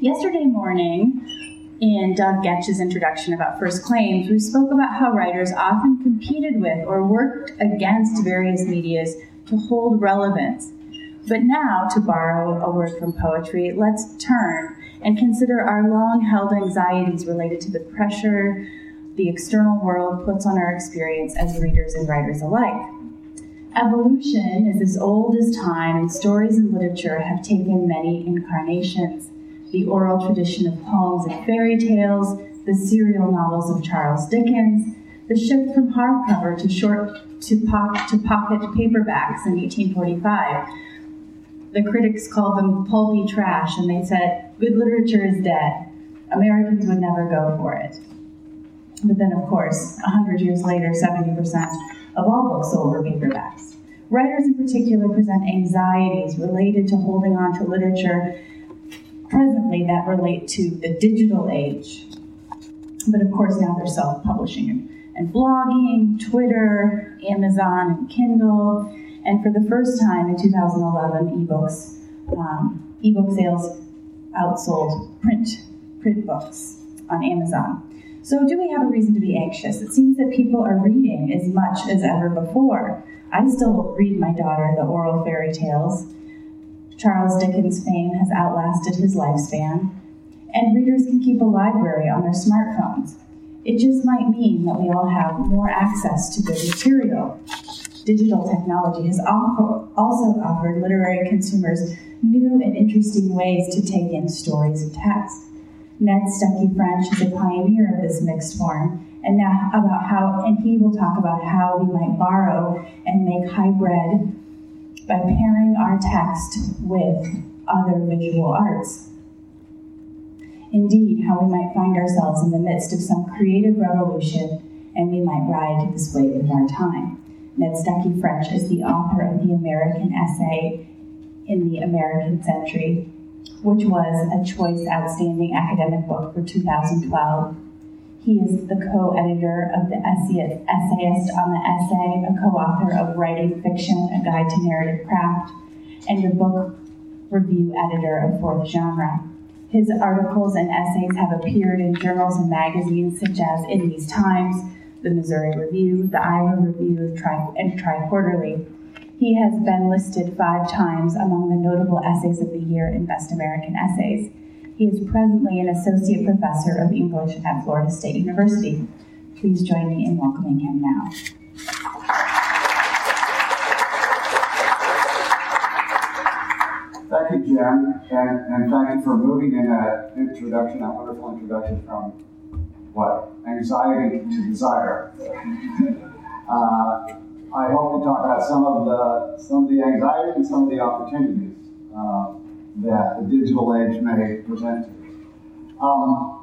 Yesterday morning, in Doug Getch's introduction about first claims, we spoke about how writers often competed with or worked against various medias to hold relevance. But now, to borrow a word from poetry, let's turn and consider our long held anxieties related to the pressure the external world puts on our experience as readers and writers alike. Evolution is as old as time, and stories and literature have taken many incarnations. The oral tradition of poems and fairy tales, the serial novels of Charles Dickens, the shift from hardcover to short to, po- to pocket paperbacks in 1845. The critics called them pulpy trash, and they said, good literature is dead. Americans would never go for it. But then, of course, 100 years later, 70% of all books sold were paperbacks. Writers in particular present anxieties related to holding on to literature presently that relate to the digital age. But of course, now they're self publishing and blogging, Twitter, Amazon, and Kindle. And for the first time in 2011, ebooks, um, ebook sales outsold print, print books on Amazon. So, do we have a reason to be anxious? It seems that people are reading as much as ever before. I still read my daughter the oral fairy tales. Charles Dickens' fame has outlasted his lifespan, and readers can keep a library on their smartphones. It just might mean that we all have more access to good material. Digital technology has also offered literary consumers new and interesting ways to take in stories and text. Ned Stuckey French is a pioneer of this mixed form, and now about how, and he will talk about how we might borrow and make hybrid by pairing our text with other visual arts. Indeed, how we might find ourselves in the midst of some creative revolution and we might ride this wave of our time. Ned Stuckey French is the author of the American essay in the American Century, which was a Choice Outstanding Academic Book for 2012. He is the co editor of the Essayist on the Essay, a co author of Writing Fiction, A Guide to Narrative Craft, and the book review editor of Fourth Genre. His articles and essays have appeared in journals and magazines such as In These Times, the Missouri Review, the Iowa Review, and Tri Quarterly. He has been listed five times among the notable essays of the year in Best American Essays. He is presently an associate professor of English at Florida State University. Please join me in welcoming him now. Thank you, Jim, and, and thank you for moving in that introduction, that wonderful introduction from what? Anxiety to desire. uh, I hope to talk about some of the some of the anxiety and some of the opportunities uh, that the digital age may present to you. Um,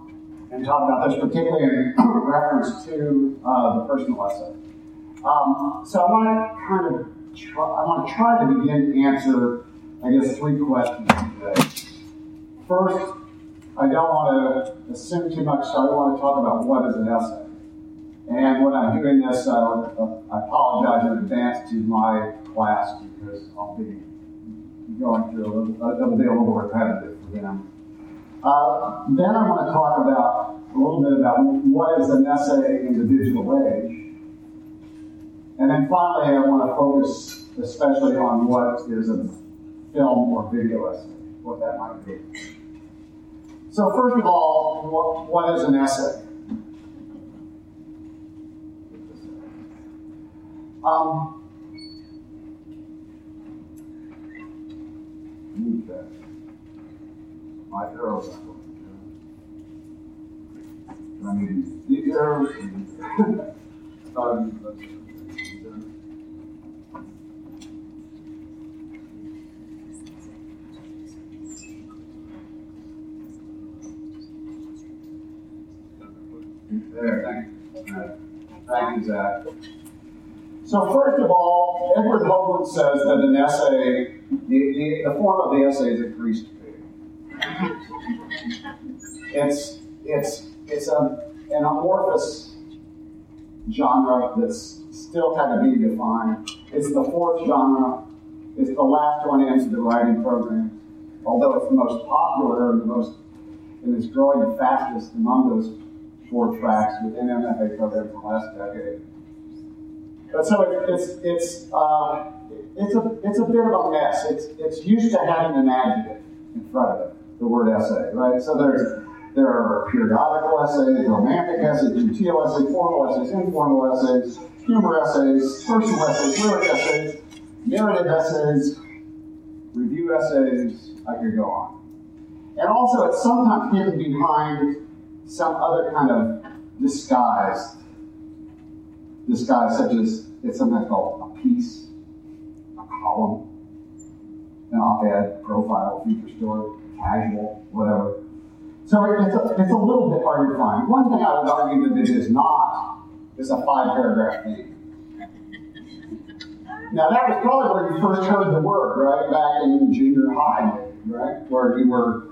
and talk about this particularly in reference to uh, the personal essay. Um, so I want to kind of try, I want to try to begin to answer, I guess, three questions today. First, I don't want to assume too much, so I want to talk about what is an essay. And when I'm doing this, uh, I apologize in advance to my class because I'll be going through it'll be a little repetitive for them. Uh, then I want to talk about a little bit about what is an essay in the digital age. And then finally, I want to focus especially on what is a film or video essay, what that might be. So, first of all, what, what is an essay? Um, okay. My arrows are going. I need these arrows. um, there, thank you. Thank you, Zach. So first of all, Edward Hoagland says that an essay, the, the, the form of the essay is a greased pig. It's, it's, it's a, an amorphous genre that's still kind of being defined. It's the fourth genre. It's the last one into the writing program. Although it's the most popular and the most and is growing the fastest among those four tracks within MFA programs in the last decade. But so it, it's it's uh, it's a it's a bit of a mess. It's it's used to having an adjective in front of it, the word essay, right? So there's there are periodical essays, romantic essays, genteel essays, formal essays, informal essays, humor essays, personal essays, lyric essays, narrative essays, review essays. I could go on. And also, it's sometimes hidden behind some other kind of disguise, disguise such as it's sometimes called a piece, a column, an op-ed, profile, feature story, casual, whatever. So it's a, it's a little bit hard to find. One thing I would argue that it is not is a five paragraph thing. Now that was probably where you first heard the word, right? Back in junior high, right? Where you were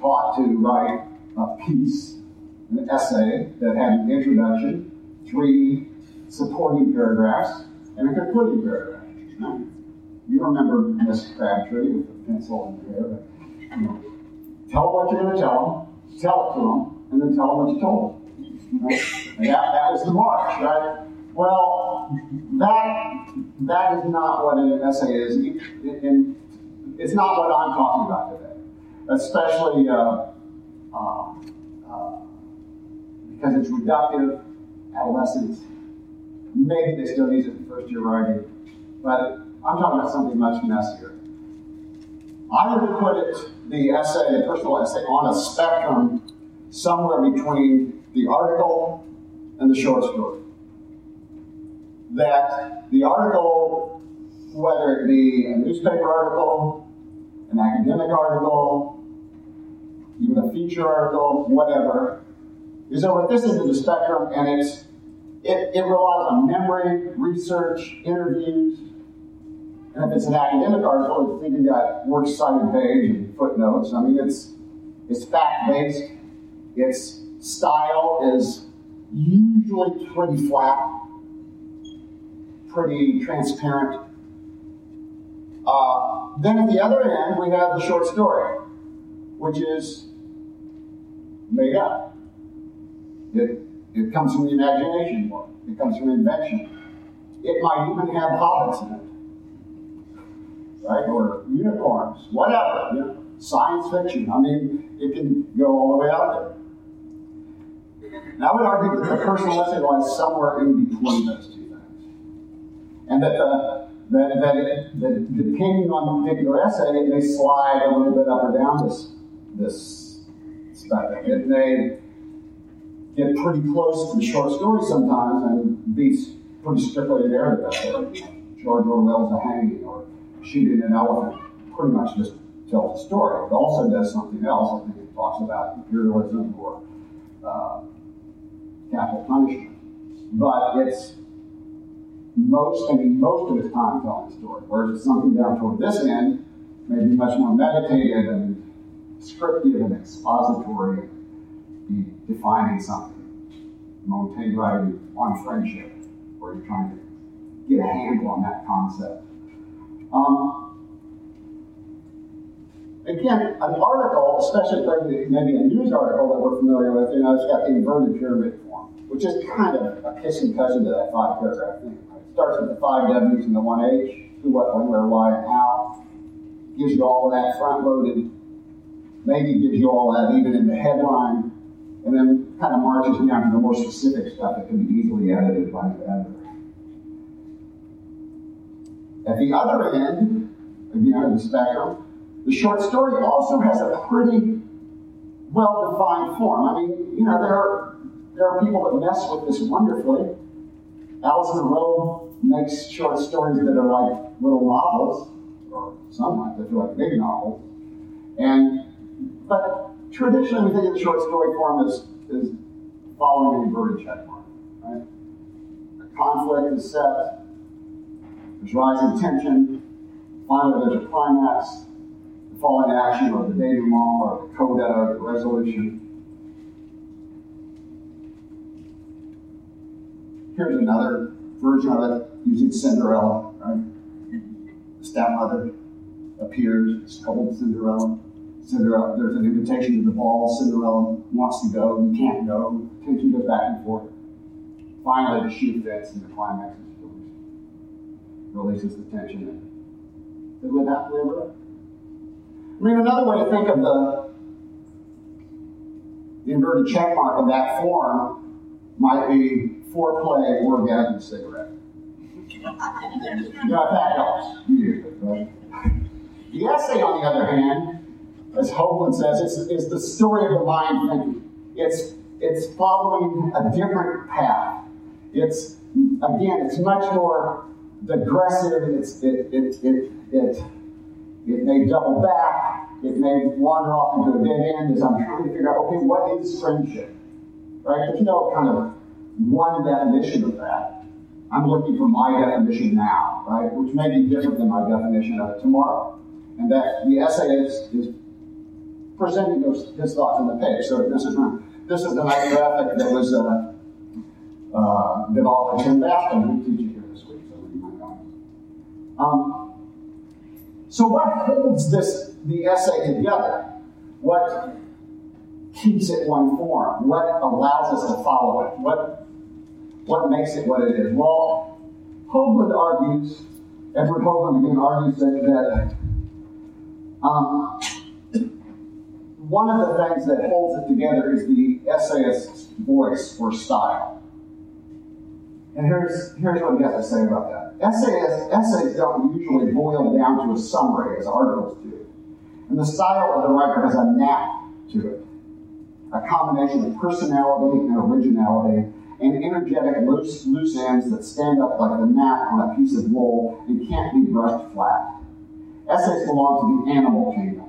taught to write a piece, an essay that had an introduction, three supporting paragraphs, and a concluding paragraph. Right? You remember Miss Crabtree with the pencil and hair. Tell them what you're going to tell them, tell it to them, and then tell them what you told them. Right? And that, that was the march, right? Well, that that is not what an essay is, and it's not what I'm talking about today. Especially uh, uh, uh, because it's reductive, adolescents. Maybe they still use it in first year writing, but I'm talking about something much messier. I would put it, the essay, the personal essay, on a spectrum somewhere between the article and the short story. That the article, whether it be a newspaper article, an academic article, even a feature article, whatever, is over this end of the spectrum and it's it, it relies on memory, research, interviews, and if it's an academic article, it's even got works cited page and footnotes. I mean, it's it's fact based. Its style is usually pretty flat, pretty transparent. Uh, then at the other end, we have the short story, which is made up. It, it comes from the imagination. It comes from invention. It might even have hobbits in it right? Or unicorns, whatever, you know, science fiction. I mean, it can go all the way out there. And I would argue that the personal essay lies somewhere in between those two things. And that, the, that, that, it, that depending on the particular essay, it may slide a little bit up or down this, this spectrum. It may get pretty close to the short story sometimes and be pretty strictly a narrative essay. George Orwell's A Hanging or shooting an elephant pretty much just tells a story. It also does something else. I think it talks about imperialism or uh, capital punishment. But it's most, I mean, most of its time telling a story. Whereas it's something down toward this end, maybe much more meditative and descriptive and expository, be defining something. Writing on friendship, where you're trying to get a handle on that concept. Um, again, an article, especially maybe a news article that we're familiar with, you know, it's got the inverted pyramid form, which is kind of a kissing cousin to that five paragraph thing. It starts with the five W's and the one H, who, what, when, where, why, and how. Gives you all of that front loaded. Maybe gives you all that even in the headline, and then kind of marches down to the more specific stuff that can be easily edited by the editor. At the other end, again, of the spectrum, the short story also has a pretty well defined form. I mean, you know, there are, there are people that mess with this wonderfully. Alice Munro makes short stories that are like little novels, or sometimes they feel like big novels. And but traditionally we think of the short story form as, as following an inverted check mark. Right? A conflict is set, there's rising tension. Finally, there's a climax, the falling action, or the denouement, or the coda, the resolution. Here's another version of it using Cinderella, right? The stepmother appears, scolded Cinderella. Cinderella, there's an invitation to the ball. Cinderella wants to go, you can't go. Tension goes back and forth. Finally, the shoe fits, and the climax is released. Releases the tension, and they live happily ever. I mean, another way to think of the, the inverted check mark in that form might be foreplay, orgasm, cigarette. you know, if that helps, you use right? The essay, on the other hand, as Hoagland says, it's, is the story of the mind thinking. It's, it's following a different path. It's, again, it's much more digressive. It's, it, it, it, it, it may double back. It may wander off into a dead end as I'm trying to figure out, okay, what is friendship? Right? There's no kind of one definition of that. I'm looking for my definition now, right? Which may be different than my definition of it tomorrow. And that the essay is, is presenting those, his thoughts on the page. So this is this is the night graphic that was uh, uh, developed by Tim Bascom, who's teaching here this week. So. Um, so what holds this the essay together? What keeps it one form? What allows us to follow it? What what makes it what it is? Well, Hoagland argues, Edward Hoagland again argues that, that um, one of the things that holds it together is the essayist's voice or style. And here's, here's what he has to say about that. Essays, essays don't usually boil down to a summary as articles do. And the style of the writer has a knack to it. A combination of personality and originality and energetic loose, loose ends that stand up like the nap on a piece of wool and can't be brushed flat. Essays belong to the animal kingdom,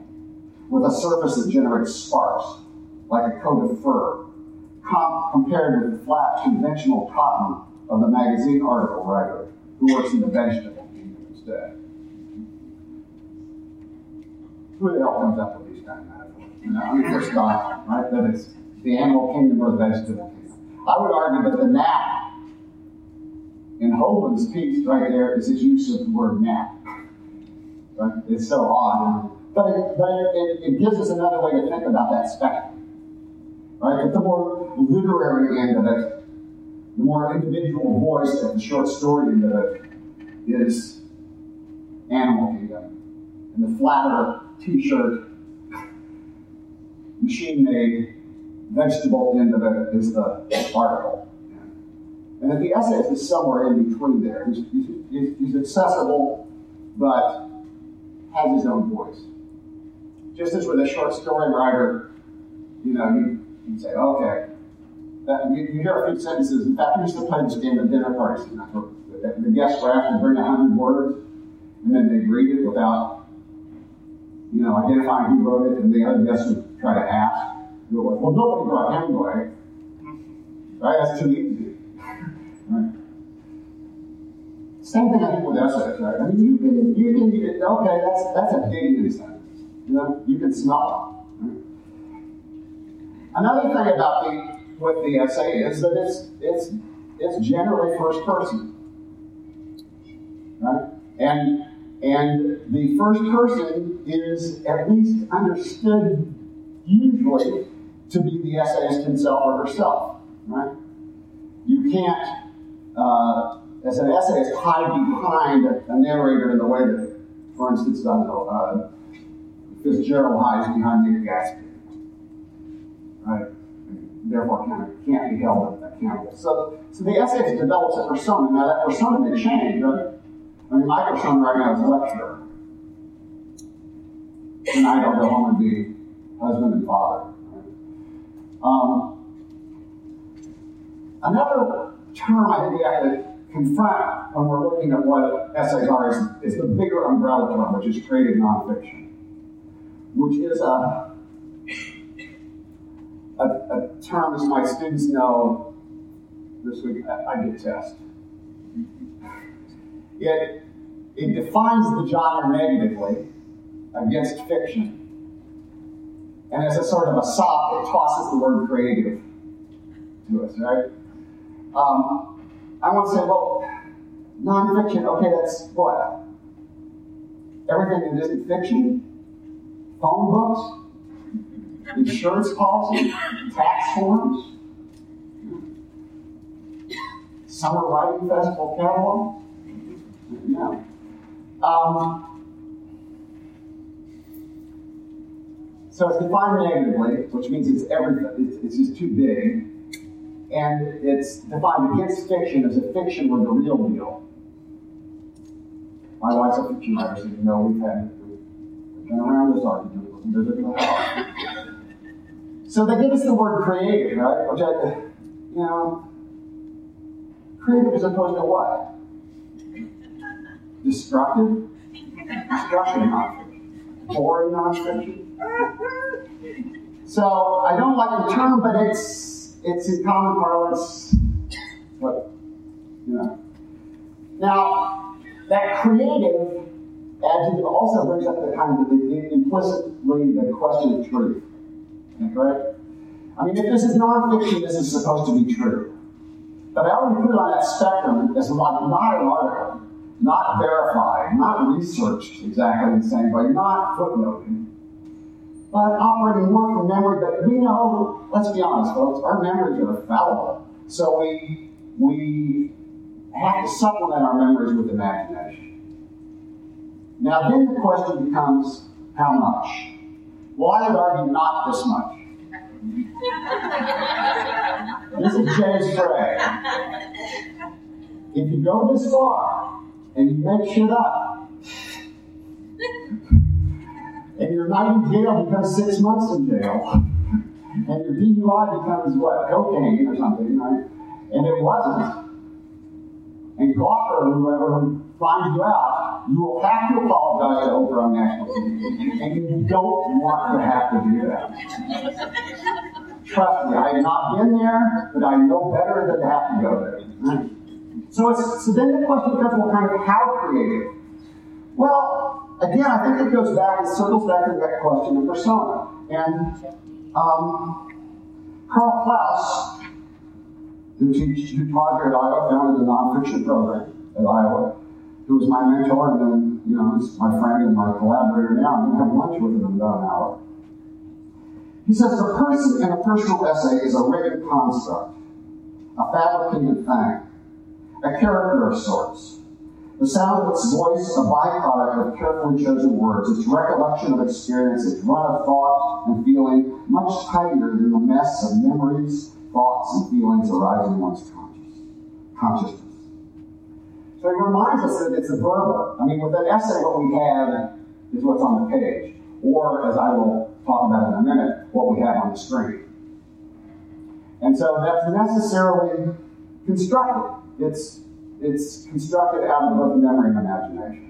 with a surface that generates sparks, like a coat of fur, com- compared with the flat, conventional cotton of the magazine article writer who works in the vegetable kingdom instead. Who the hell comes up with these kind of metaphors? You know, I mean, off, right, that it's the animal kingdom or the vegetable kingdom. I would argue that the nap in Hoagland's piece right there is his use of the word nap. Right? It's so odd. But, it, but it, it, gives us another way to think about that spectrum. Right? The more literary end of it, the more individual voice of the short story end of it is Animal Kingdom. And the flatter t-shirt, machine-made vegetable end of it is the article. And that the essay is somewhere in between there. He's, he's, he's accessible, but has his own voice. Just as with a short story writer, you know, you, you say, okay, that, you, you, hear a few sentences. In fact, we used to play this game at dinner parties. You know, the, the guests were asked to bring a hundred words, and then they read it without, you know, identifying who wrote it, and the other guests would try to ask. Well, nobody brought Hemingway. Right? That's too easy. Right? Same thing I think with essays, right? I mean, you can, you can, okay, that's, that's a dignity sentence. You know, you can smell it. Another thing about the, with the essay is that it's, it's, it's generally first person. Right? And, and the first person is at least understood usually to be the essayist himself or herself. Right? You can't uh, as an essayist, hide behind a, narrator in the way that, for instance, I know, uh, Fitzgerald hides behind Nick Gatsby. Right? therefore, kind of can't be held accountable. So, so the essayist develops a persona. Now, that persona may change, right? I mean, my persona right now is a lecturer. Tonight I'll go home and be husband and father. Right? Um, another term I think we have to confront when we're looking at what essays are is, is the bigger umbrella term, which is creative nonfiction, which is a, a, a term, as my students know, this week I, I did test. It, it defines the genre negatively against fiction. And as a sort of a sop, it tosses the word creative to us, right? Um, I want to say, well, nonfiction, okay, that's what? Everything that isn't fiction? Phone books? insurance policies, tax forms, summer writing festival catalog. Yeah. Um, so it's defined negatively, which means it's everything. It's, it's just too big. And it's defined against fiction as a fiction with the real deal. My wife's a writer, so you know we've had been around this argument. So they give us the word creative, right? Which I, you know, creative as opposed to what? Destructive? Destructive nonfiction. Boring nonfiction. So I don't like the term, but it's it's in common parlance what you know. Now that creative adjective also brings up the kind of the, implicitly the question of truth. Correct? I mean, if this is nonfiction, this is supposed to be true. But I already put it on that spectrum as like not an article, not verified, not researched exactly the same way, not footnoted, but operating more from memory. But we know, let's be honest, folks, our memories are fallible. So we we have to supplement our memories with imagination. Now, then the question becomes how much? Why Well, I argue not this much. this is James Frey. If you go this far and you make shit up, and your night in jail becomes six months in jail, and your DUI becomes what, cocaine or something, right? And it wasn't. And Gawker or whoever finds you out, you will have to apologize to Oprah on national TV. And you don't want to have to do that. Trust me, I have not been there, but I know better than to have to go there. So, so then the question becomes, well, kind of how creative? Well, again, I think it goes back, it circles back to that question of persona. And um, Carl Klaus, who, teach, who taught here at Iowa, founded the nonfiction program at Iowa, who was my mentor, and then, you know, he's my friend and my collaborator now. I'm going to have lunch with him in about an hour. He says, the person in a personal essay is a written construct, a fabricated thing, a character of sorts. The sound of its voice, a byproduct of carefully chosen words, its recollection of experience, its run of thought and feeling, much tighter than the mess of memories, thoughts, and feelings arising in one's consciousness. So he reminds us that it's a verbal. I mean, with an essay, what we have is what's on the page, or as I will talk about in a minute, what we have on the screen. And so that's necessarily constructed. It's, it's constructed out of both memory and imagination.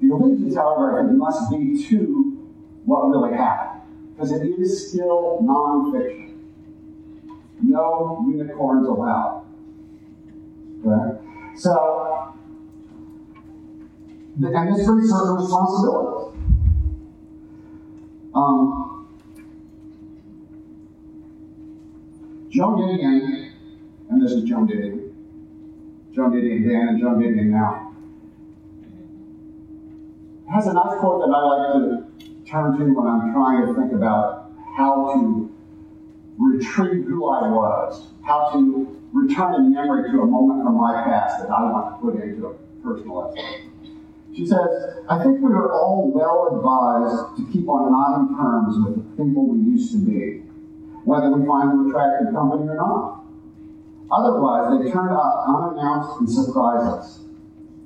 The allegiance, however, it must be to what really happened, because it is still nonfiction. No unicorns allowed. Okay? So, and this brings certain responsibilities. Um, Joan Didion, and this is Joan Didion, Joan Didion Dan and Joan Didion now, has a nice quote that I like to turn to when I'm trying to think about how to retrieve who I was, how to return in memory to a moment from my past that I want to put into a personal essay. She says, I think we are all well advised to keep on nodding terms with the people we used to be, whether we find them attractive company or not. Otherwise, they turn up unannounced and surprise us,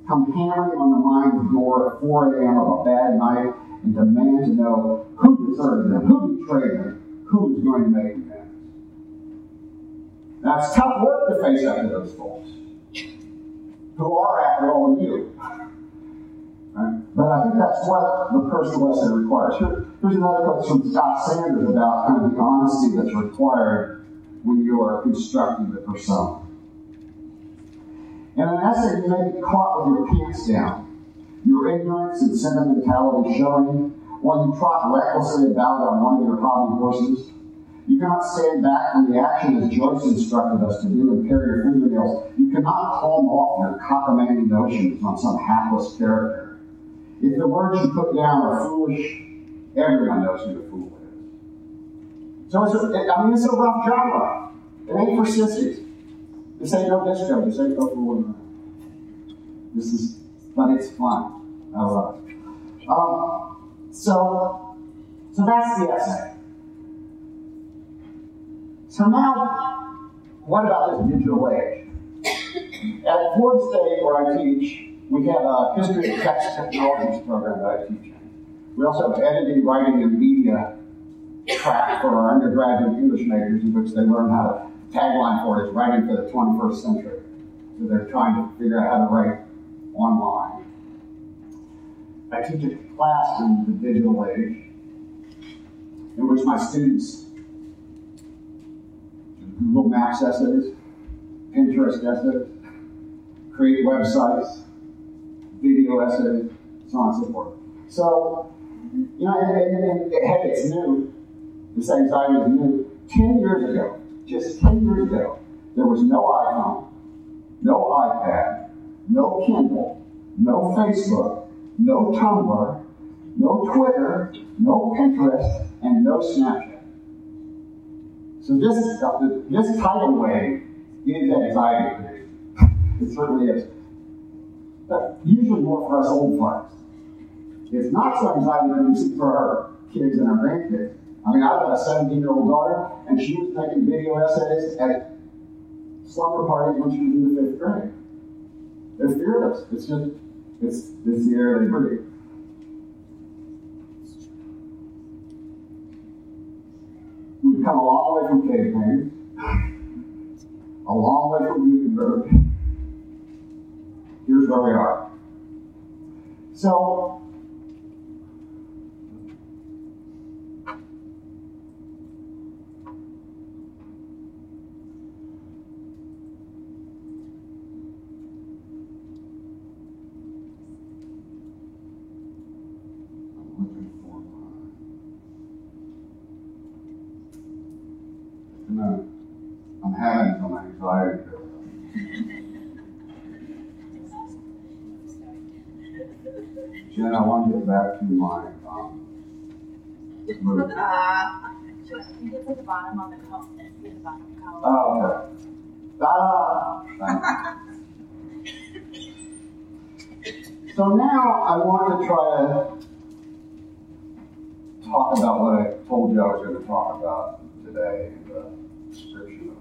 come hammering on the mind's door at 4 a.m. of a bad night and demand to know who deserted them, who betrayed them, who is going to make them. Now, it's tough work to face up to those folks who are, after all, you. But I think that's what the personal essay requires. Here, here's another quote from Scott Sanders about kind of the honesty that's required when you are constructing the persona. In an essay, you may be caught with your pants down, your ignorance and sentimentality showing while you trot recklessly about on one of your hobby horses you cannot stand back from the action as Joyce instructed us to do and carry your fingernails. You cannot palm off your cockamamie notions on some hapless character. If the words you put down are foolish, everyone knows who the fool is. So it's a, I mean, it's a rough genre. It ain't for sissies. This ain't no disco. This ain't no for This is, but it's fun. I love it. Um, so, so that's the essay. So now, what about this digital age? At Florida State, where I teach, we have a history of text technologies program that I teach in. We also have editing, writing, and media track for our undergraduate English majors in which they learn how to tagline for it is writing for the 21st century. So they're trying to figure out how to write online. I teach a class in the digital age in which my students Google Maps essays, Pinterest essays, create websites, video essays, so on and so forth. So, you know, and, and, and heck, it's new. This anxiety is new. Ten years ago, just ten years ago, there was no iPhone, no iPad, no Kindle, no Facebook, no Tumblr, no Twitter, no Pinterest, and no Snapchat. So this, this tidal wave is anxiety. It certainly is. But usually more for us old farts. It's not so anxiety producing for our kids and our grandkids. I mean, I've got a 17 year old daughter, and she was making video essays at slumber parties when she was in the fifth grade. They're fearless. It's just, it's, it's the air they breathe. We've come a long way from cave paintings, a long way from Gutenberg. Here's where we are. So, I'm having some anxiety. Jen, I want to get back to my um, movie. Uh, I think it's at the bottom on the column. The bottom column. Oh, okay. Ah, so now I want to try to talk about what I told you I was going to talk about today in the description of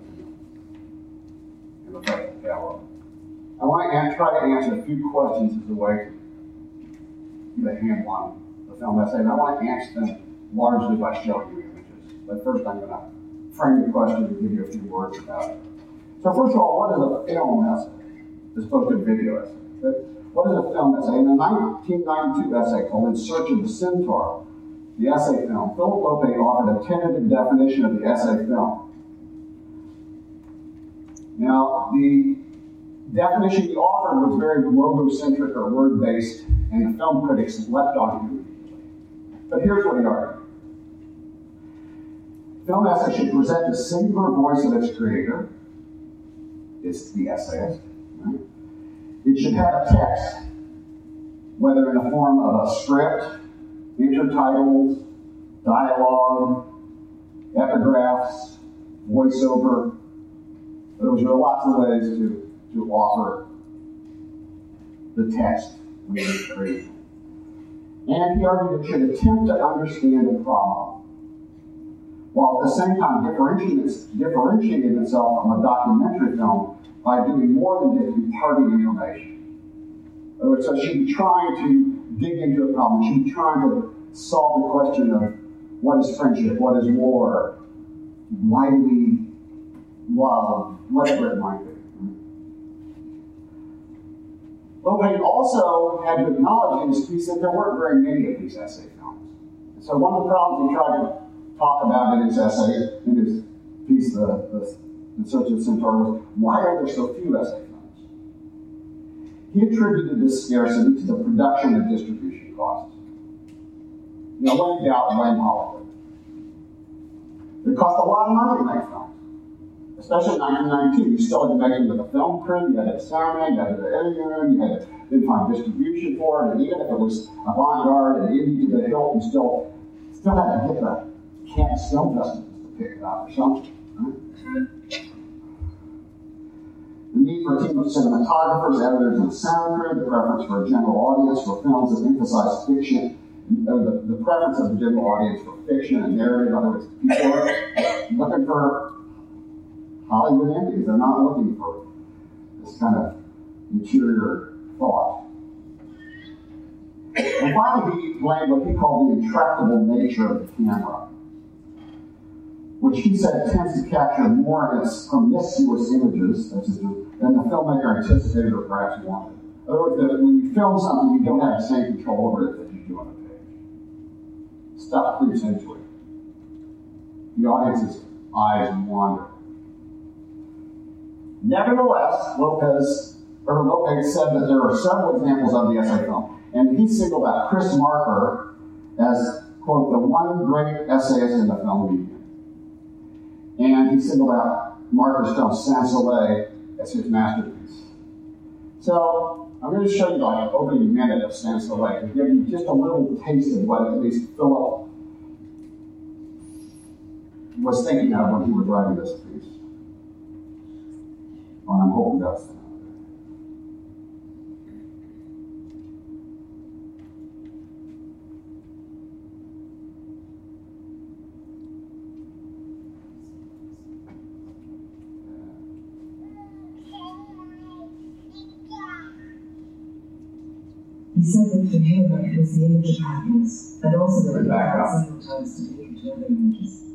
in the Faithful Gallup. I want to try to answer a few questions as a way to a handle on the film essay, and I want to answer them largely by showing you images. But first, I'm going to frame the question and give you a few words about it. So, first of all, what is a film essay as opposed to a video essay? What is a film essay? In a 1992 essay called In Search of the Centaur, the essay film, Phillip Lopate offered a tentative definition of the essay film. Now, the definition he offered was very logocentric or word based, and the film critics leapt on him. But here's what he argued Film essay should present the singular voice of its creator, it's the essayist. Right? It should have a text, whether in the form of a script, intertitles, dialogue, epigraphs, voiceover. Those are lots of ways to, to offer the text And he argued it should attempt to understand the problem, while at the same time differentiating, differentiating itself from a documentary film by doing more than just imparting information. So she'd be trying to dig into a problem. She'd be trying to solve the question of what is friendship, what is war, why do we love, whatever it might be. Lopate also had to acknowledge in his piece that there weren't very many of these essay films. So one of the problems he tried to talk about in his essay, in his piece, the, the, the Search of Centaur, was why are there so few essay films? He attributed this scarcity to the production and distribution costs. You know, when in doubt, blame Hollywood. It cost a lot of money to make films. Especially in 1992, you still had to make them with a film crew, you had a sound you had an editing you had to find distribution for it, and even if it was avant-garde and indie to the hilt, you still still had to get the Cannes Film Festival to pick it up or something. The need for a team of cinematographers, editors, and sound crew, the preference for a general audience for films that emphasize fiction, uh, the, the preference of the general audience for fiction and narrative. In other words, people are looking for Hollywood endings. They're not looking for this kind of interior thought. And finally, he blamed what he called the intractable nature of the camera, which he said tends to capture more of its promiscuous images than the filmmaker anticipated or perhaps wanted. In other words, when you film something, you don't have the same control over it that you do on a page. Stuff creeps into it. The audience's eyes wander. Nevertheless, Lopez or Lopez said that there are several examples of the essay film, and he singled out Chris Marker as, quote, the one great essayist in the film medium. And he singled out Marker's film Sans as his masterpiece. So I'm going to show you like an opening minute of Sans Soleil to give you just a little taste of what at least Philip was thinking of when he was writing this And I'm hoping that's He said that for him it was the image of happiness, and also that he had several times to link to other images.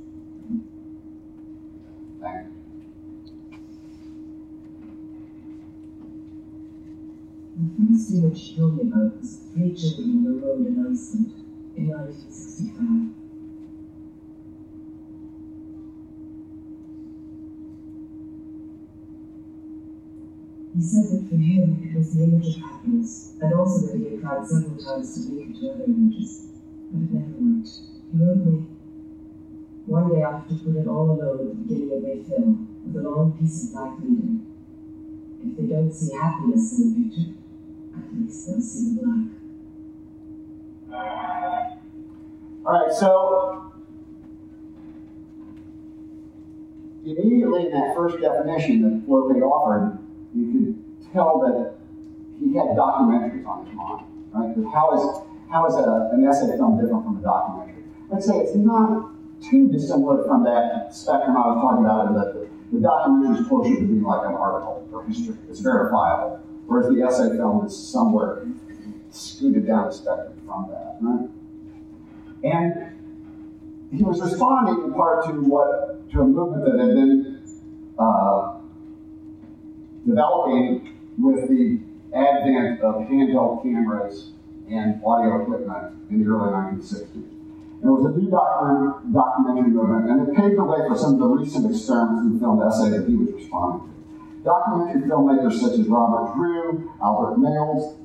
About was three children on the road in Iceland in 1965. He said that for him it was the image of happiness, and also that he had tried several times to link it to other images, but it never worked. He wrote me, One day I have to put it all alone at the beginning of a film, with a long piece of black leader. If they don't see happiness in the picture, All right, so immediately in that first definition that Lopate offered, you could tell that he had documentaries on his mind, right? But how is how is a, an essay film different from a documentary? Let's say it's not too dissimilar from that spectrum I was talking about, that the, the documentary is closer to being like an article or history. It's verifiable, whereas the essay film is somewhere scooted down the spectrum from that, right? And he was responding in part to what to a movement that had been uh, developing with the advent of handheld cameras and audio equipment in the early 1960s. And it was a new documentary, documentary movement, and it paved the way for some of the recent experiments in film essay that he was responding to. Documentary filmmakers such as Robert Drew, Albert Maysles,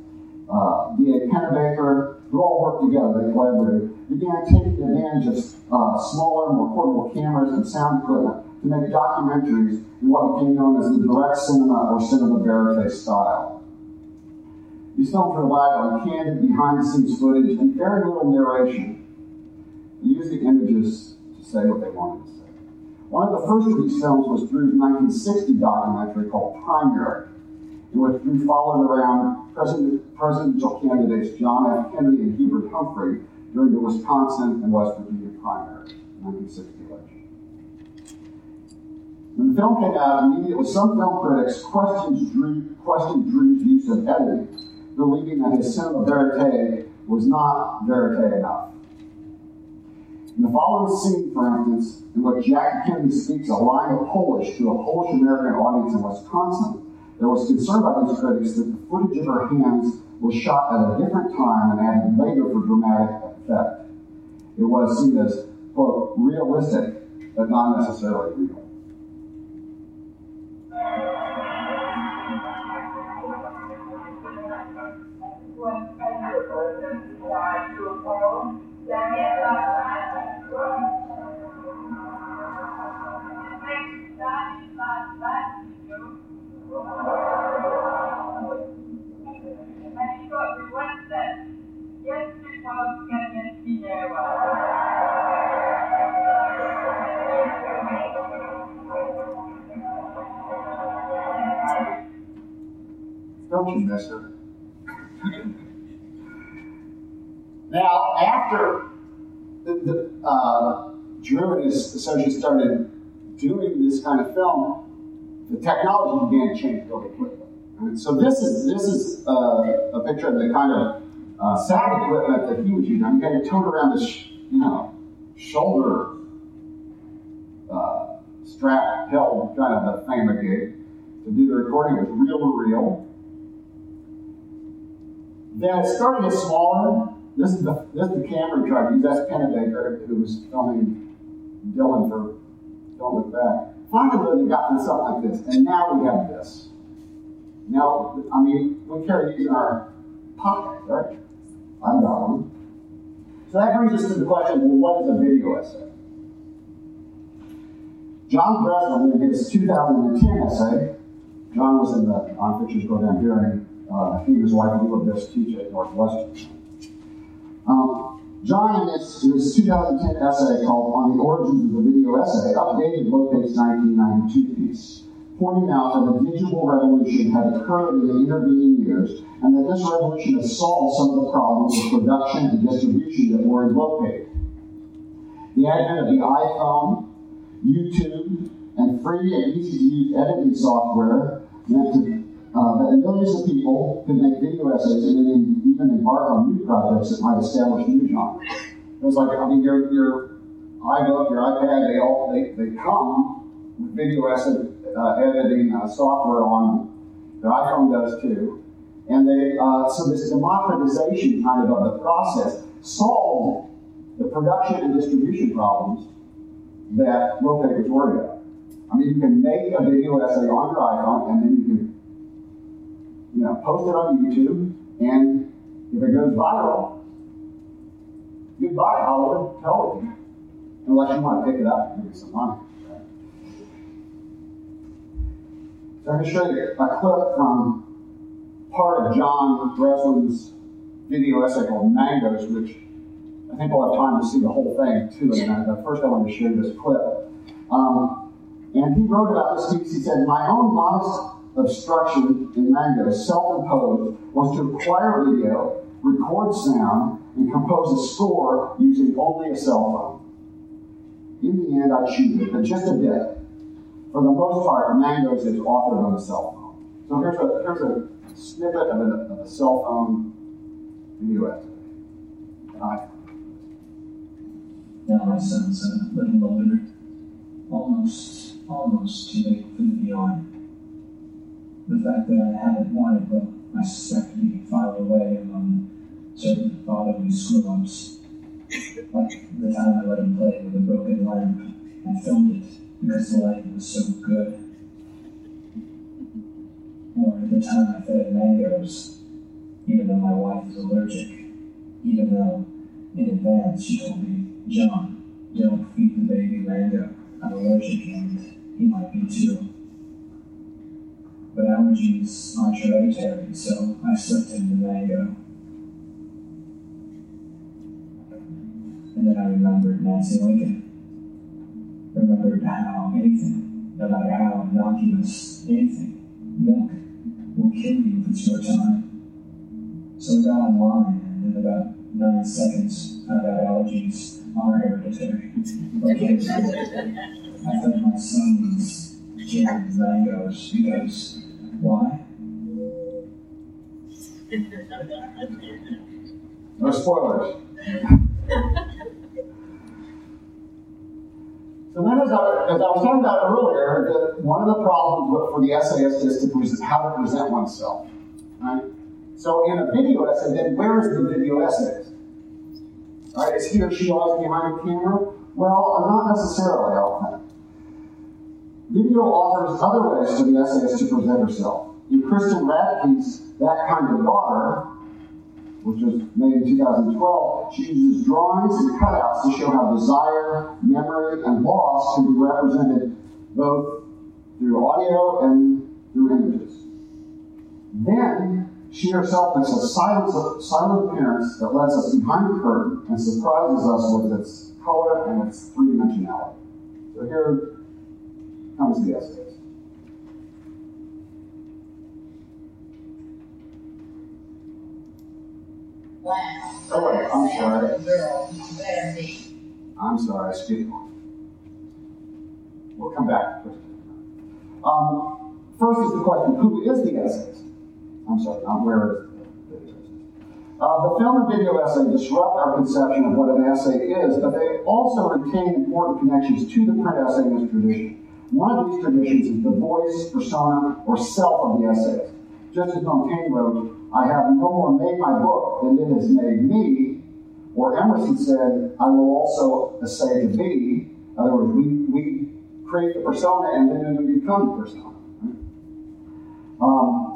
uh, D.A. Pennebaker, who all worked together, they collaborated, began taking advantage of uh, smaller, more portable cameras and sound equipment to make documentaries in what became known as the direct cinema or cinema verite style. These films relied on candid behind the scenes footage and very little narration. They used the images to say what they wanted to say. One of the first of these films was Drew's 1960 documentary called Primary, in which Drew followed around president, presidential candidates John F. Kennedy and Hubert Humphrey during the Wisconsin and West Virginia primary in 1960 election. When the film came out, immediately some film critics questioned, Drew, questioned Drew's use of editing, believing that his cinema verite was not verite enough. In the following scene, for instance, in which Jackie Kennedy speaks a line of Polish to a Polish American audience in Wisconsin, there was concern by these critics that the footage of her hands was shot at a different time and added later for dramatic effect. It was seen as, quote, realistic, but not necessarily real. Fortune, mister. now, after the, the, uh, Drew and his associates started doing this kind of film, the technology began to change really quickly. So this is this is uh, a picture of the kind of uh, sound equipment that he was using. I'm going to tote around this, you know, shoulder uh, strap held kind of a thingamajig to do the recording. It was reel to reel. Then it started get smaller. This is the this is the camera he tried to use. That's Pennebaker, who was filming Dylan for Don't Look Back. Finally, they got to something like this, and now we have this. Now, I mean, we carry these in our pocket, right? I've got one. So that brings us to the question well, what is a video essay? John Bresland, in his 2010 essay, John was in the On Pictures Go Down Hearing, uh, he was wife lived this teach at Northwestern. Um, John, in his, his 2010 essay called On the Origins of the Video Essay, updated Lopate's 1992 piece, pointing out that a digital revolution had occurred in the intervening years, and that this revolution has solved some of the problems of production and distribution that were in Lopate. The advent of the iPhone, YouTube, and free and easy to use editing software meant to, uh, that millions of people could make video essays and then even embark on new projects that might establish new genres. It was like, I mean, your, your iBook, your iPad, they all they, they come with video essay uh, editing uh, software on their iPhone does too. And they, uh, so this democratization kind of of the process solved the production and distribution problems that Lopate was worried about. I mean, you can make a video essay on your iPhone, and then you can, you know, post it on YouTube, and if it goes viral, goodbye Hollywood television, unless you want to pick it up and get some money. So I'm going to show you a clip from part of John Bresland's video essay called Mangoes, which I think we'll have time to see the whole thing too. And uh, first, I want to show you this clip. Um, and he wrote about this piece. He said, My own modest obstruction in Mango, self imposed, was to acquire video, record sound, and compose a score using only a cell phone. In the end, I cheated, but just a bit. For the most part, Mangoes is authored on a cell phone. So here's a, here's a snippet of a, of a cell phone video essay. Now my son's a little older, almost almost late for the beyond. The fact that I haven't wanted will, I suspect, be filed away among certain fatherly screw ups. Like the time I let him play with a broken lamp and filmed it because the lighting was so good. Or the time I fed mangoes, even though my wife is allergic, even though in advance she told me, John, don't feed the baby mango. I'm allergic and he might be too. But allergies aren't hereditary, so I slipped into mango. And then I remembered Nancy Lincoln. Remembered how anything, no matter how innocuous anything, milk will kill you if it's your time. So I got online, and in about nine seconds, I got allergies are hereditary. Okay. I fed my son sons canned mangoes because why? No spoilers. So then, as I, as I was talking about earlier, one of the problems for the essayist is to present, how to present oneself. Right? So in a video essay, then where is the video essayist? Right? Is he or she always behind the camera? Well, not necessarily. Video offers other ways for the essayist to present herself. In Kristen Radtke's That Kind of Daughter, which was made in 2012, she uses drawings and cutouts to show how desire, memory, and loss can be represented both through audio and through images. Then, she herself makes a silent, silent appearance that lets us behind the curtain and surprises us with its color and its three dimensionality. So here comes the essay. Oh, wait, I'm sorry. I'm sorry, speak on. We'll come back. Um, first is the question, who is the essayist? I'm sorry, not where is the uh, the film and video essay disrupt our conception of what an essay is, but they also retain important connections to the print essayist tradition. One of these traditions is the voice, persona, or self of the essayist. Just as Montaigne wrote, I have no more made my book than it has made me, or Emerson said, I will also essay to be. In other words, we, we create the persona and then we become the persona. Um,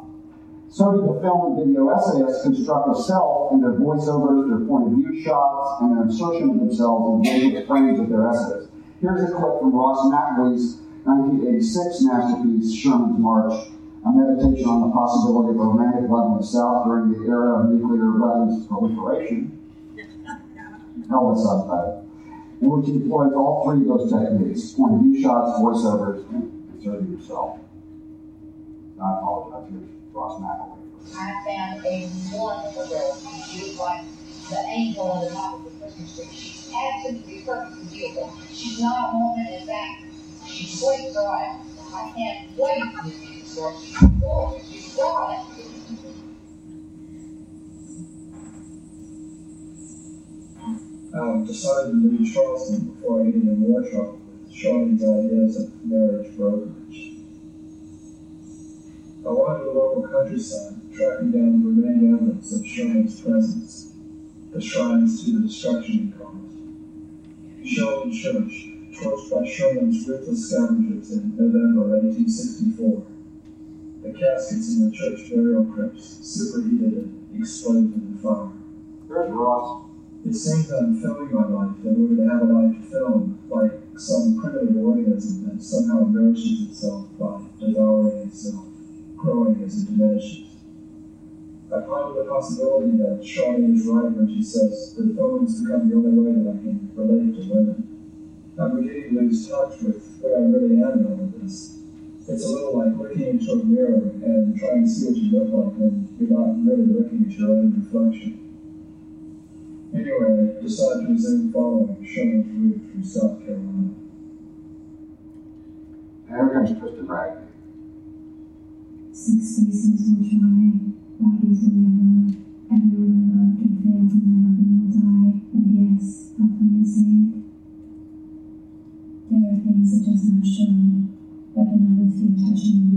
so do the film and video essayists construct a self in their voiceovers, their point of view shots, and their insertion of themselves in various frames of their essays. Here's a clip from Ross McElwee's 1986 masterpiece, Sherman's March, a meditation on the possibility of a romantic love in the South during the era of nuclear weapons proliferation. Hell, that's subtitle. In which he employs all three of those techniques point of view shots, voiceovers, and inserting yourself. I apologize. Here's Ross McElwee. I found a wonderful girl. She was like the angel on the top of the Christmas tree. She's absolutely perfectly beautiful. She's not a woman, in fact, She's great drawing. I can't wait this girl. She's gorgeous. She's drawing. Um, decided to leave Charleston before I get into more trouble with Charlie's ideas of marriage brokerage. I wandered the local countryside, tracking down the remaining evidence of Sherman's presence, the shrines to the destruction he caused. Sherman Church, torched by Sherman's ruthless scavengers in November 1864. The caskets in the church burial crypts superheated and exploded in the fire. There's Ross. It seemed that I'm filming my life in order to have a life to film, like some primitive organism that somehow nourishes itself by devouring itself, growing as it diminishes. I pondered the possibility that Charlie is right when she says that has become the only way that I can relate to women. I'm beginning to lose touch with where I really am in all of this. It's a little like looking into a mirror and trying to see what you look like when you're not really looking at your own reflection. Anyway, I decided to resume following Sherman's route from South Carolina. And here comes Kristen Radtke. Six faces will try, bodies will yellow, everyone I loved and failed in my loving will die, and yes, I'll play the same. It does not show, but an adult feet touching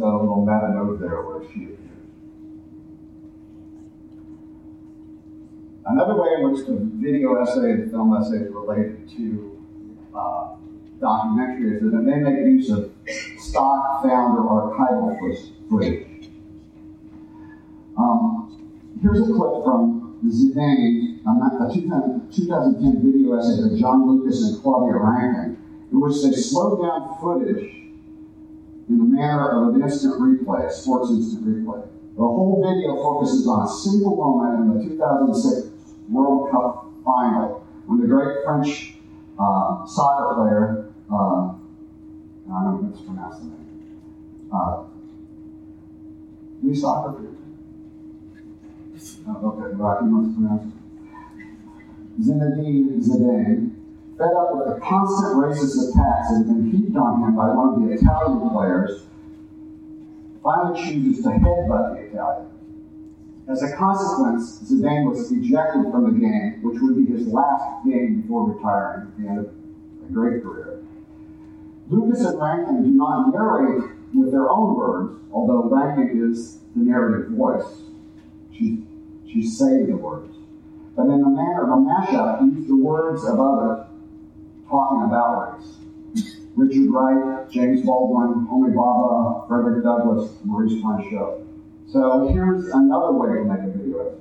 A little meta note there where she appears. Another way in which the video essay and film essay is related to uh, documentary is that it may make use of stock, found, or archival footage. Um, here's a clip from Zidane, a 2010 video essay by John Lucas and Claudia Rankine, in which they slowed down footage in the manner of an instant replay, a sports instant replay. The whole video focuses on a single moment in the 2006 World Cup final when the great French uh, soccer player, uh, I don't know the name, uh, you soccer player? Oh, okay, well, I can mispronounce it. Zinedine Zidane, fed up with the constant racist attacks that have been heaped on him by one of the Italian players, finally chooses to headbutt the Italian. As a consequence, Zidane was ejected from the game, which would be his last game before retiring at the end of a great career. Lucas and Rankine do not narrate with their own words, although Rankine is the narrative voice. She's, she's saying the words. but in the manner of a mashup, used the words of others talking about race. Richard Wright, James Baldwin, Homi Bhabha, Frederick Douglass, Maurice Blanchot. So here's another way to make a video.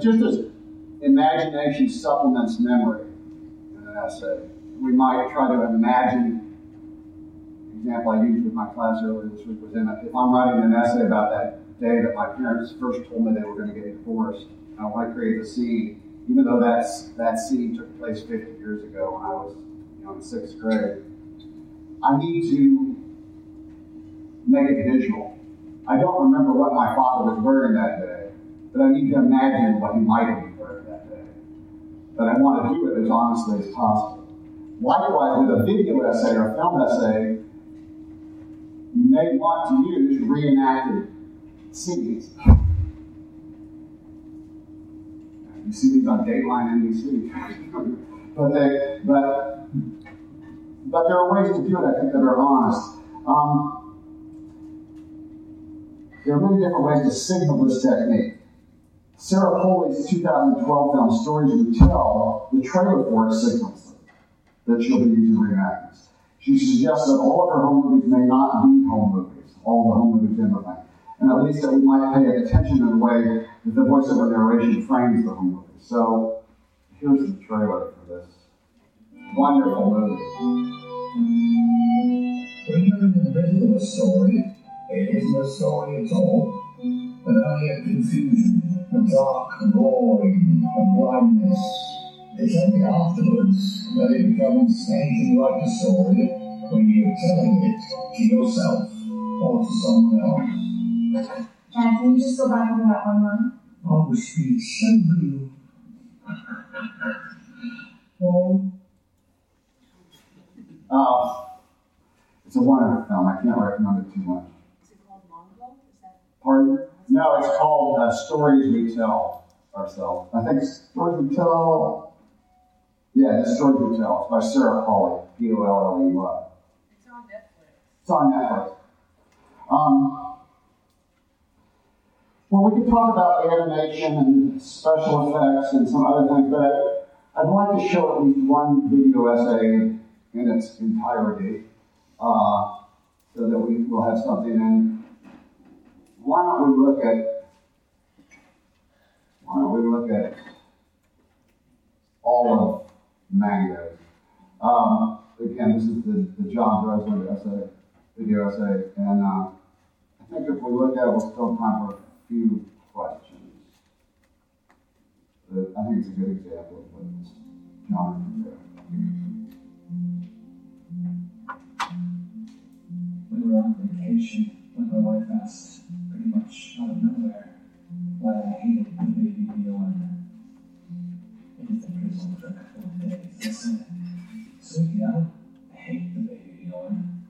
Just as imagination supplements memory uh, in an essay, we might try to imagine. The example I used with my class earlier this week was in a, if I'm writing an essay about that day that my parents first told me they were going to get divorced, I want to create a scene, even though that's that scene took place 50 years ago when I was, you know, in sixth grade. I need to make it visual. I don't remember what my father was wearing that day, but I need to imagine what he might have been wearing that day. But I want to do it as honestly as possible. Likewise, with a video essay or a film essay, you may want to use reenacted scenes. You see these on Dateline NBC. but they, but, but there are ways to do it, I think, that are honest. Um, there are many different ways to signal this technique. Sarah Polley's 2012 film Stories We Tell, the trailer for it signals that she'll be using reenactments. She suggests that all of her home movies may not be home movies, all the home movies in the thing, and at least that we might pay attention in a way that the voice of voiceover narration frames the home movie. So here's the trailer for this wonderful movie. When you're in the middle of a story, it isn't a story at all, but only a confusion, dark roaring, a blindness. It's only afterwards that it becomes anything like a story when you're telling it to yourself or to someone else. Dad, can you just go back over that one line? I was being so real. Oh, Uh, it's a wonderful film. I can't recommend it too much. Is it called Mongo? Is that? Pardon? No, it's called uh, Stories We Tell Ourselves. I think Stories We Tell. Yeah, it's Stories We Tell. It's by Sarah Polley, P O L L E Y. It's on Netflix. It's on Netflix. Um, well, we could talk about animation and special effects and some other things, but I'd like to show at least one video essay in its entirety uh, so that we will have something. And why don't we look at why don't we look at all of Mango? Um, again, this is the, the John Bresland essay, video essay, and uh, I think if we look at it, we'll still have time for a few questions. But I think it's a good example of what this genre can do. we were on vacation when my wife asked, pretty much out of nowhere, why I hated the baby Bjorn. Didn't think it was over a couple of days. Said, Sweetie, I hate the baby Bjorn.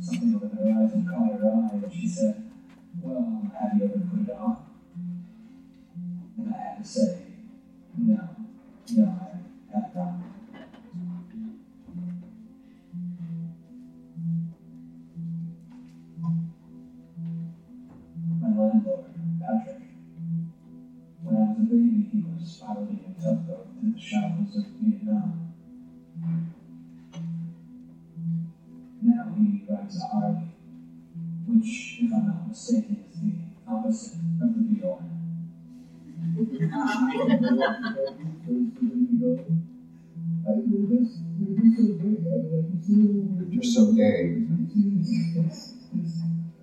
Something over the horizon caught her eye, and she said, Well, have you ever put it on? And I had to say, No, no, I have not. Mistaken, is the opposite of the Bjorn. You're so gay.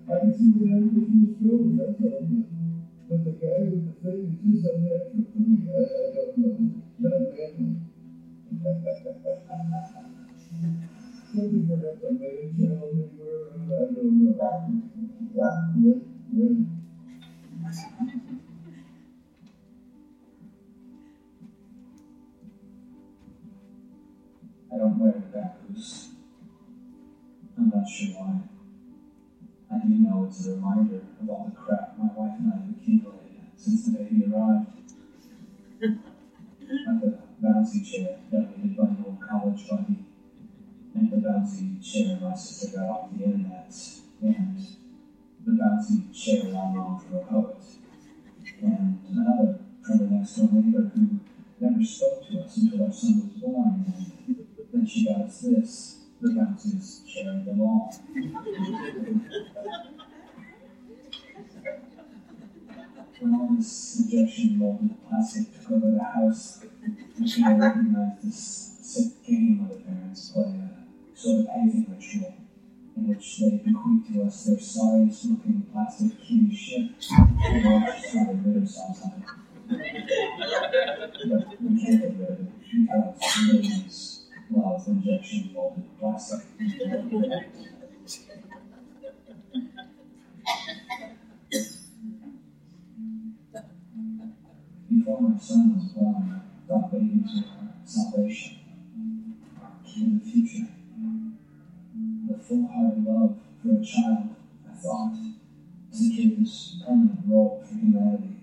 I can see happened if you was trolling, that's all. But the guy with the thing is just unnatural for me. I, don't know. Not manly. Something perhaps I made a channel anywhere. I don't know. A reminder of all the crap my wife and I have accumulated since the baby arrived. like the bouncy chair donated by an old college buddy, and the bouncy chair my sister got off the internet, and the bouncy chair I loaned for a poet, and another from the next door neighbor who never spoke to us until our son was born, and then she got us this, the bounciest chair of them all. When all this injection molded plastic took over the house, she recognized this sick game other parents play, a sort of hazing ritual, in which they bequeath to us their sorriest looking plastic kitty shit and watch solid bitter sauce on it. But we can't get rid of it because millions love injection molded plastic. Before my son was born, I thought babies were salvation, to the future. The full-hearted love for a child, I thought, secured this permanent role for humanity.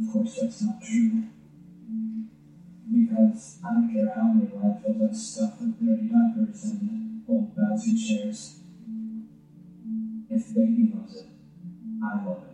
Of course, that's not true. Because I don't care how many landfills I stuff with dirty diapers and old bouncy chairs. If the baby loves it, I love. It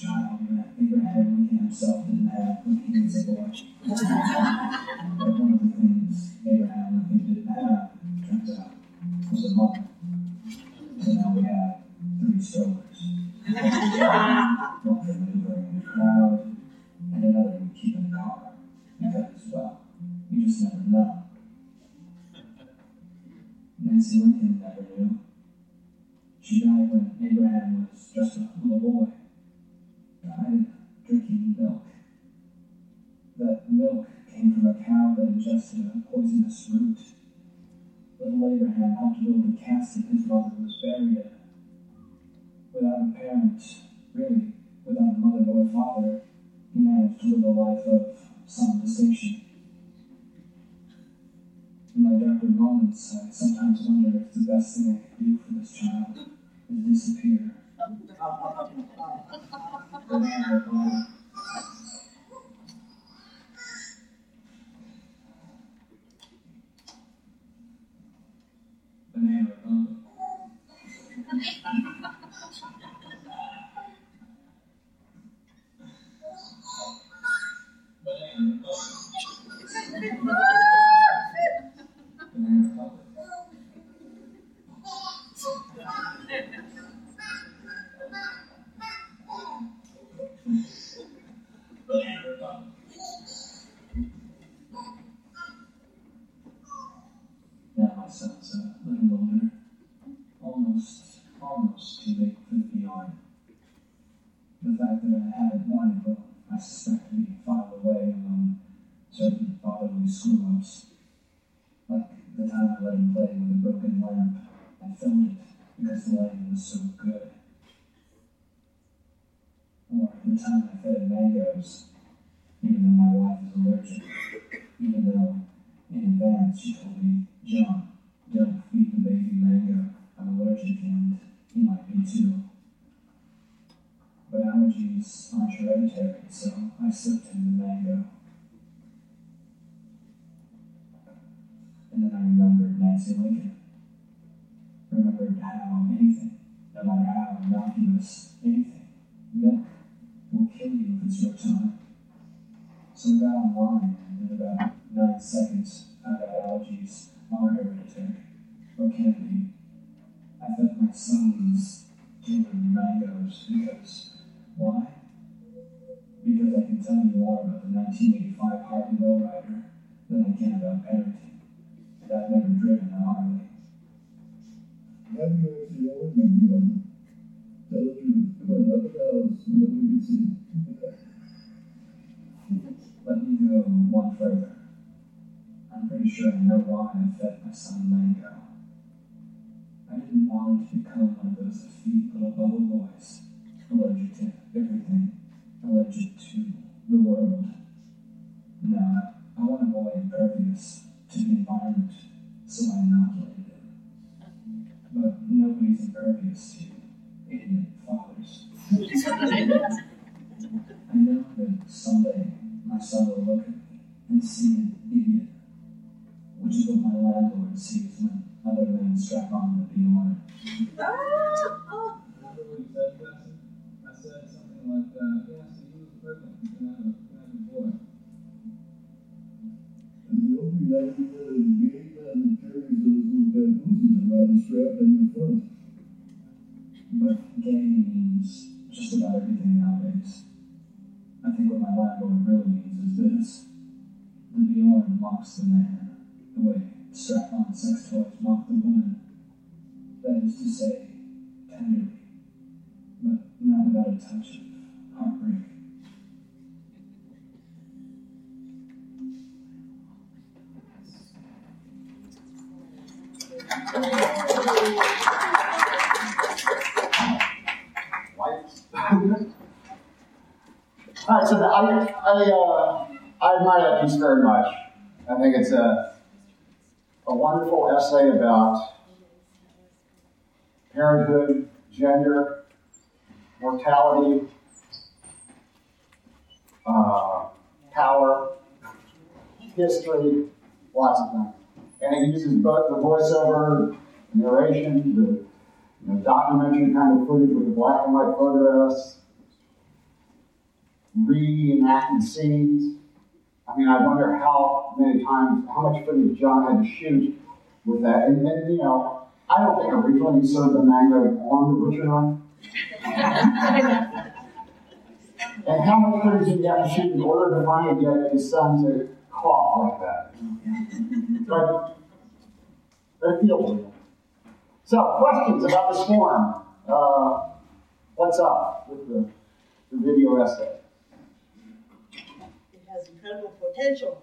child that Abraham himself didn't have when he was a boy. but one of the things Abraham didn't have, was a mother. So now we have three strollers. one for maneuvering in the crowd, and another we keep the car. Because, well, you just never know. Nancy Lincoln never knew. She died when Abraham was just a little boy. That milk came from a cow that ingested a poisonous root. Little Abraham helped build the casket his mother was buried in. Without a parent, really, without a mother or a father, he managed to live a life of some distinction. In my darker moments, I sometimes wonder if the best thing I could do for this child is disappear. Innocuous, anything, milk will kill you if it's your time. So I got online and in about nine seconds found out allergies are hereditary, or can. I fed my sons human mangoes because why? Because I can tell you more about the 1985 Harley Lowrider than I can about parenting. And I've never driven a Harley. Let me one. I'm pretty sure I know why I fed my son mango. I didn't want him to become one of those effete little bubble boys, allergic to everything, allergic to the world. No, I want a boy impervious to the environment, so I inoculated him. But nobody's impervious to idiot fathers. I know that someday my son will look at me and see an idiot, which is what my landlord sees when other men strap on the Bjorn. Remember what you? I said something like, uh, you was pregnant. You a. And the only like you were a gay man that carries those little around and the front. But gay means just about everything nowadays. I think what my landlord really means is this. The Bjorn mocks the man, the way strap-on sex toys mock the woman. That is to say, tenderly, but not without a touch of heartbreak. Lights. All right, so I, I, uh, I admire that piece very much. I think it's a, a wonderful essay about parenthood, gender, mortality, uh, power, history, lots of things. And it uses both the voiceover, narration, the you know, documentary kind of footage with the black and white photographs, reenacted scenes. I mean, I wonder how many times, how much footage John had to shoot with that. And, and you know, I don't think originally he served the mango on the butcher knife. and how much footage did he have to shoot in order to finally get his son to cough like that? But, but it feels. So, questions about the form? Uh, what's up with the, the video essay? It has incredible potential.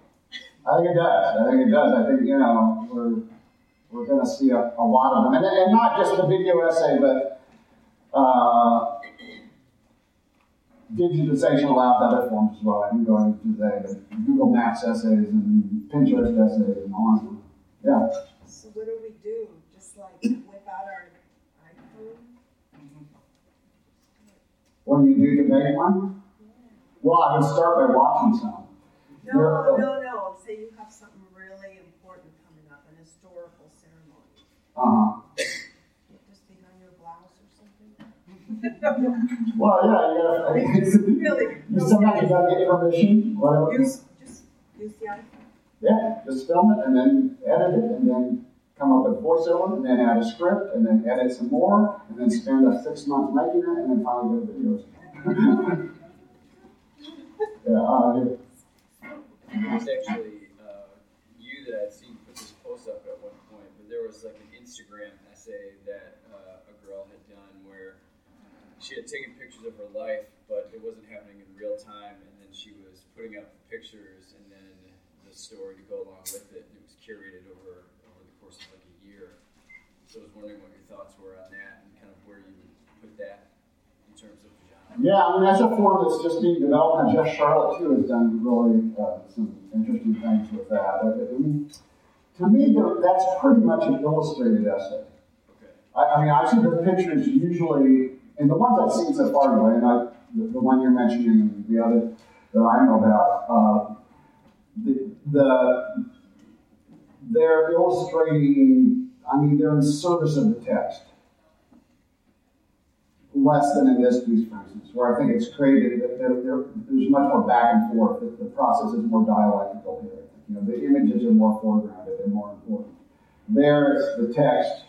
I think it does. I think it does. I think, you know, we're, we're going to see a, a lot of them. And, and not just the video essay, but uh, digitization allows other forms as well. I can go into today, but Google Maps essays and Pinterest essays and on. Yeah. So what do we do? Just like without our iPhone? What do you do to make one? Well, I would start by watching some. No, You're- no, no. Say you have something really important coming up, an historical ceremony. Uh-huh. Just behind your blouse or something. Well, yeah, gotta, Really? you sometimes you gotta get permission, whatever. Use just use the iPhone. Yeah, just film it and then edit it and then come up with a voiceover and then add a script and then edit some more and then spend a six months making it and then finally get videos. yeah, uh, here. It was actually uh, you that I'd seen put this post up at one point, but there was like an Instagram essay that uh, a girl had done where she had taken pictures of her life, but it wasn't happening in real time, and then she was putting up pictures and then the story to go along with it, and it was curated over over the course of like a year. So I was wondering what your thoughts were on that and kind of where you put that in terms of genre? Yeah, I mean, that's a form that's just being developed, and Jeff Sharlet, too, has done really uh, some interesting things with that. But, I mean, to me, that's pretty much an illustrated essay. Okay. I, I mean, I see the pictures usually, and the ones I've seen so far anyway, and I, the, the one you're mentioning and the other that I know about, uh, the, the, they're illustrating, I mean, they're in service of the text. Less than in this piece, for instance, where I think it's created, that there, there, there's much more back and forth, the, the process is more dialectical here. You know, the images are more foregrounded and more important. There's the text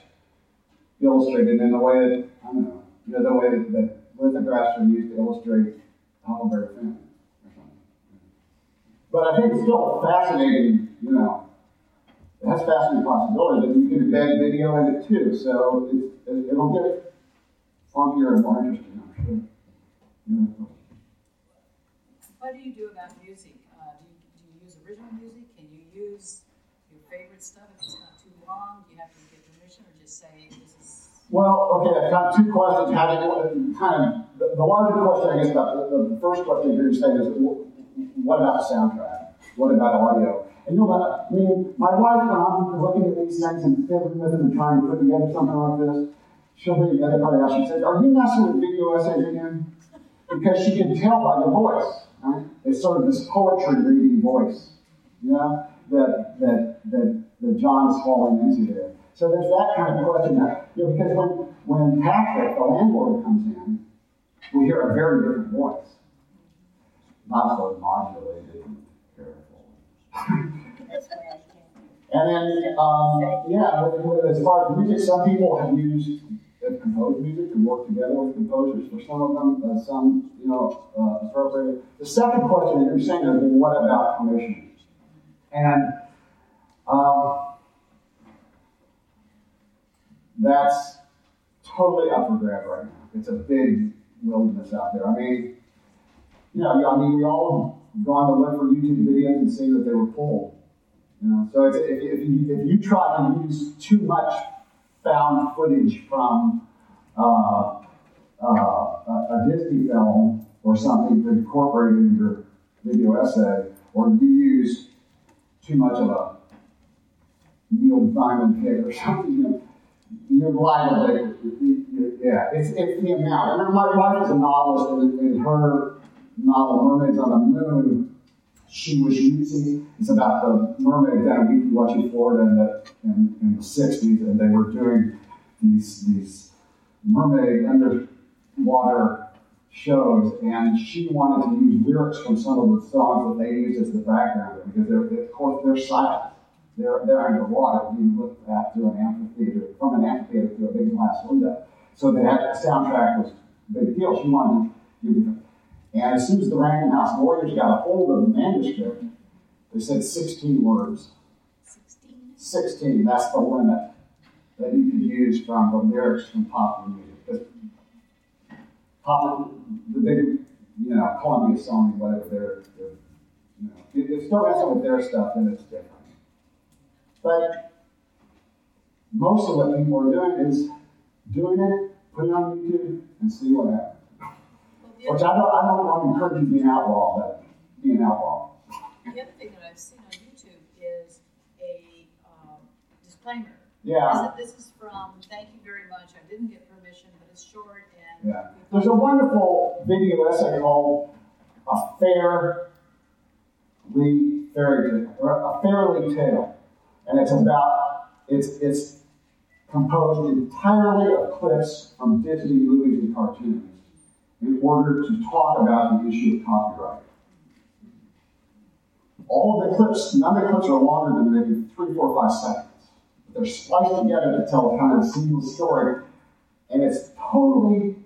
illustrated in the way that, I don't know, you know, the way that, that lithographs are used to illustrate Huckleberry Finn or something. But I think it's still fascinating, you know, it has fascinating possibilities, and you can embed video in it too, so it, it, it'll get funkier and more interesting, I'm sure. Yeah. What do you do about music? Uh, do, you, do you use original music? Can you use your favorite stuff if it's not too long? Do you have to get permission or just say this is. Well, okay, I've got two questions. How do you, kind of, the, the larger question, I guess, about the, the first question you're saying is, what about the soundtrack? What about audio? And you know what, I mean, my wife, when I'm looking at these things and fiddling with them and trying to put together something like this, she'll be the other part of the house. She says, Are you messing with video essays again? Because she can tell by the voice. Right? It's sort of this poetry reading voice, you know, that, that, that, that John is falling into there. So there's that kind of question you know, because when, when Patrick, the landlord, comes in, we hear a very different voice. Not so modulated careful. And then, um, yeah, as far as music, some people have used, have composed music and worked together with composers for some of them, uh, some, you know, uh, appropriate. The second question that you're saying is, well, what about permission? And um, that's totally up for grab right now. It's a big wilderness out there. I mean, you know, I mean, we all gone to look for YouTube videos and see that they were pulled. You know, so it's, if, if, you, if you try to use too much found footage from uh, uh, a, Disney film or something to incorporate in your video essay, or you use too much of a Neil Diamond hit or something, you know, you're liable to, yeah, it's, it's the amount. And then my wife is a novelist, and in her novel Mermaids on the Moon, she was using, it's about the mermaid down in Weeki Florida in the, in, in the 60s, and they were doing these, these mermaid underwater shows, and she wanted to use lyrics from some of the songs that they used as the background, because they're, of course, they're silent. They're, they're underwater, You look at through an amphitheater, from an amphitheater through a big glass window. So that the soundtrack was a big deal. She wanted to give. And as soon as the Random House lawyers got a hold of the manuscript, they said 16 words. 16? 16, that's the limit that you can use from the lyrics from popular music. The big, you know, Columbia, Sony, whatever, they're, they're you know, if you start messing with their stuff, then it's different. But most of what people are doing is doing it, putting it on YouTube, and see what happens. Which I don't, I don't want to encourage you to be an outlaw, but be an outlaw. the other thing that I've seen on YouTube is a um, disclaimer. Yeah. This is, this is from, thank you very much. I didn't get permission, but it's short and. Yeah. There's a wonderful video essay called A Fairly Fairy Tale, or A Fairly Tale. And it's about, it's, it's composed entirely of clips from Disney movies and cartoons in order to talk about the issue of copyright. All of the clips, none of the clips are longer than maybe three, four, five seconds. But They're spliced together to tell a kind of a seamless story, and it's totally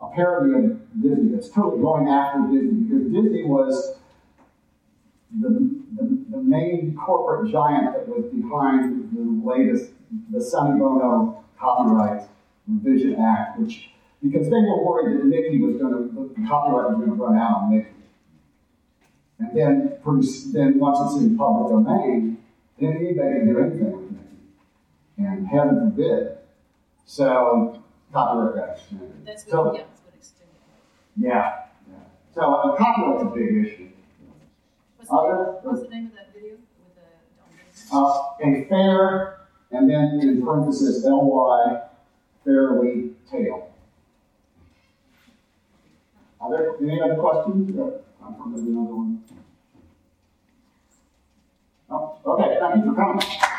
a parody of Disney. It's totally going after Disney because Disney was the, the, the main corporate giant that was behind the latest, the Sonny Bono Copyright Revision Act, which because they were worried that Mickey was going to, the copyright was going to run out on Mickey. And then, pretty, then once it's in public domain, then anybody can do anything with Mickey. And heaven forbid. So copyright got extended. That's So- what, yeah, that's what extended. Yeah, yeah. So uh, copyright's a big issue. What's the, Other- name, what's the name of that video with the, Uh, a fair, and then in parentheses, L-Y, fairly tail. Are there any other questions? Or I'm from another one. Oh, okay, thank you for coming.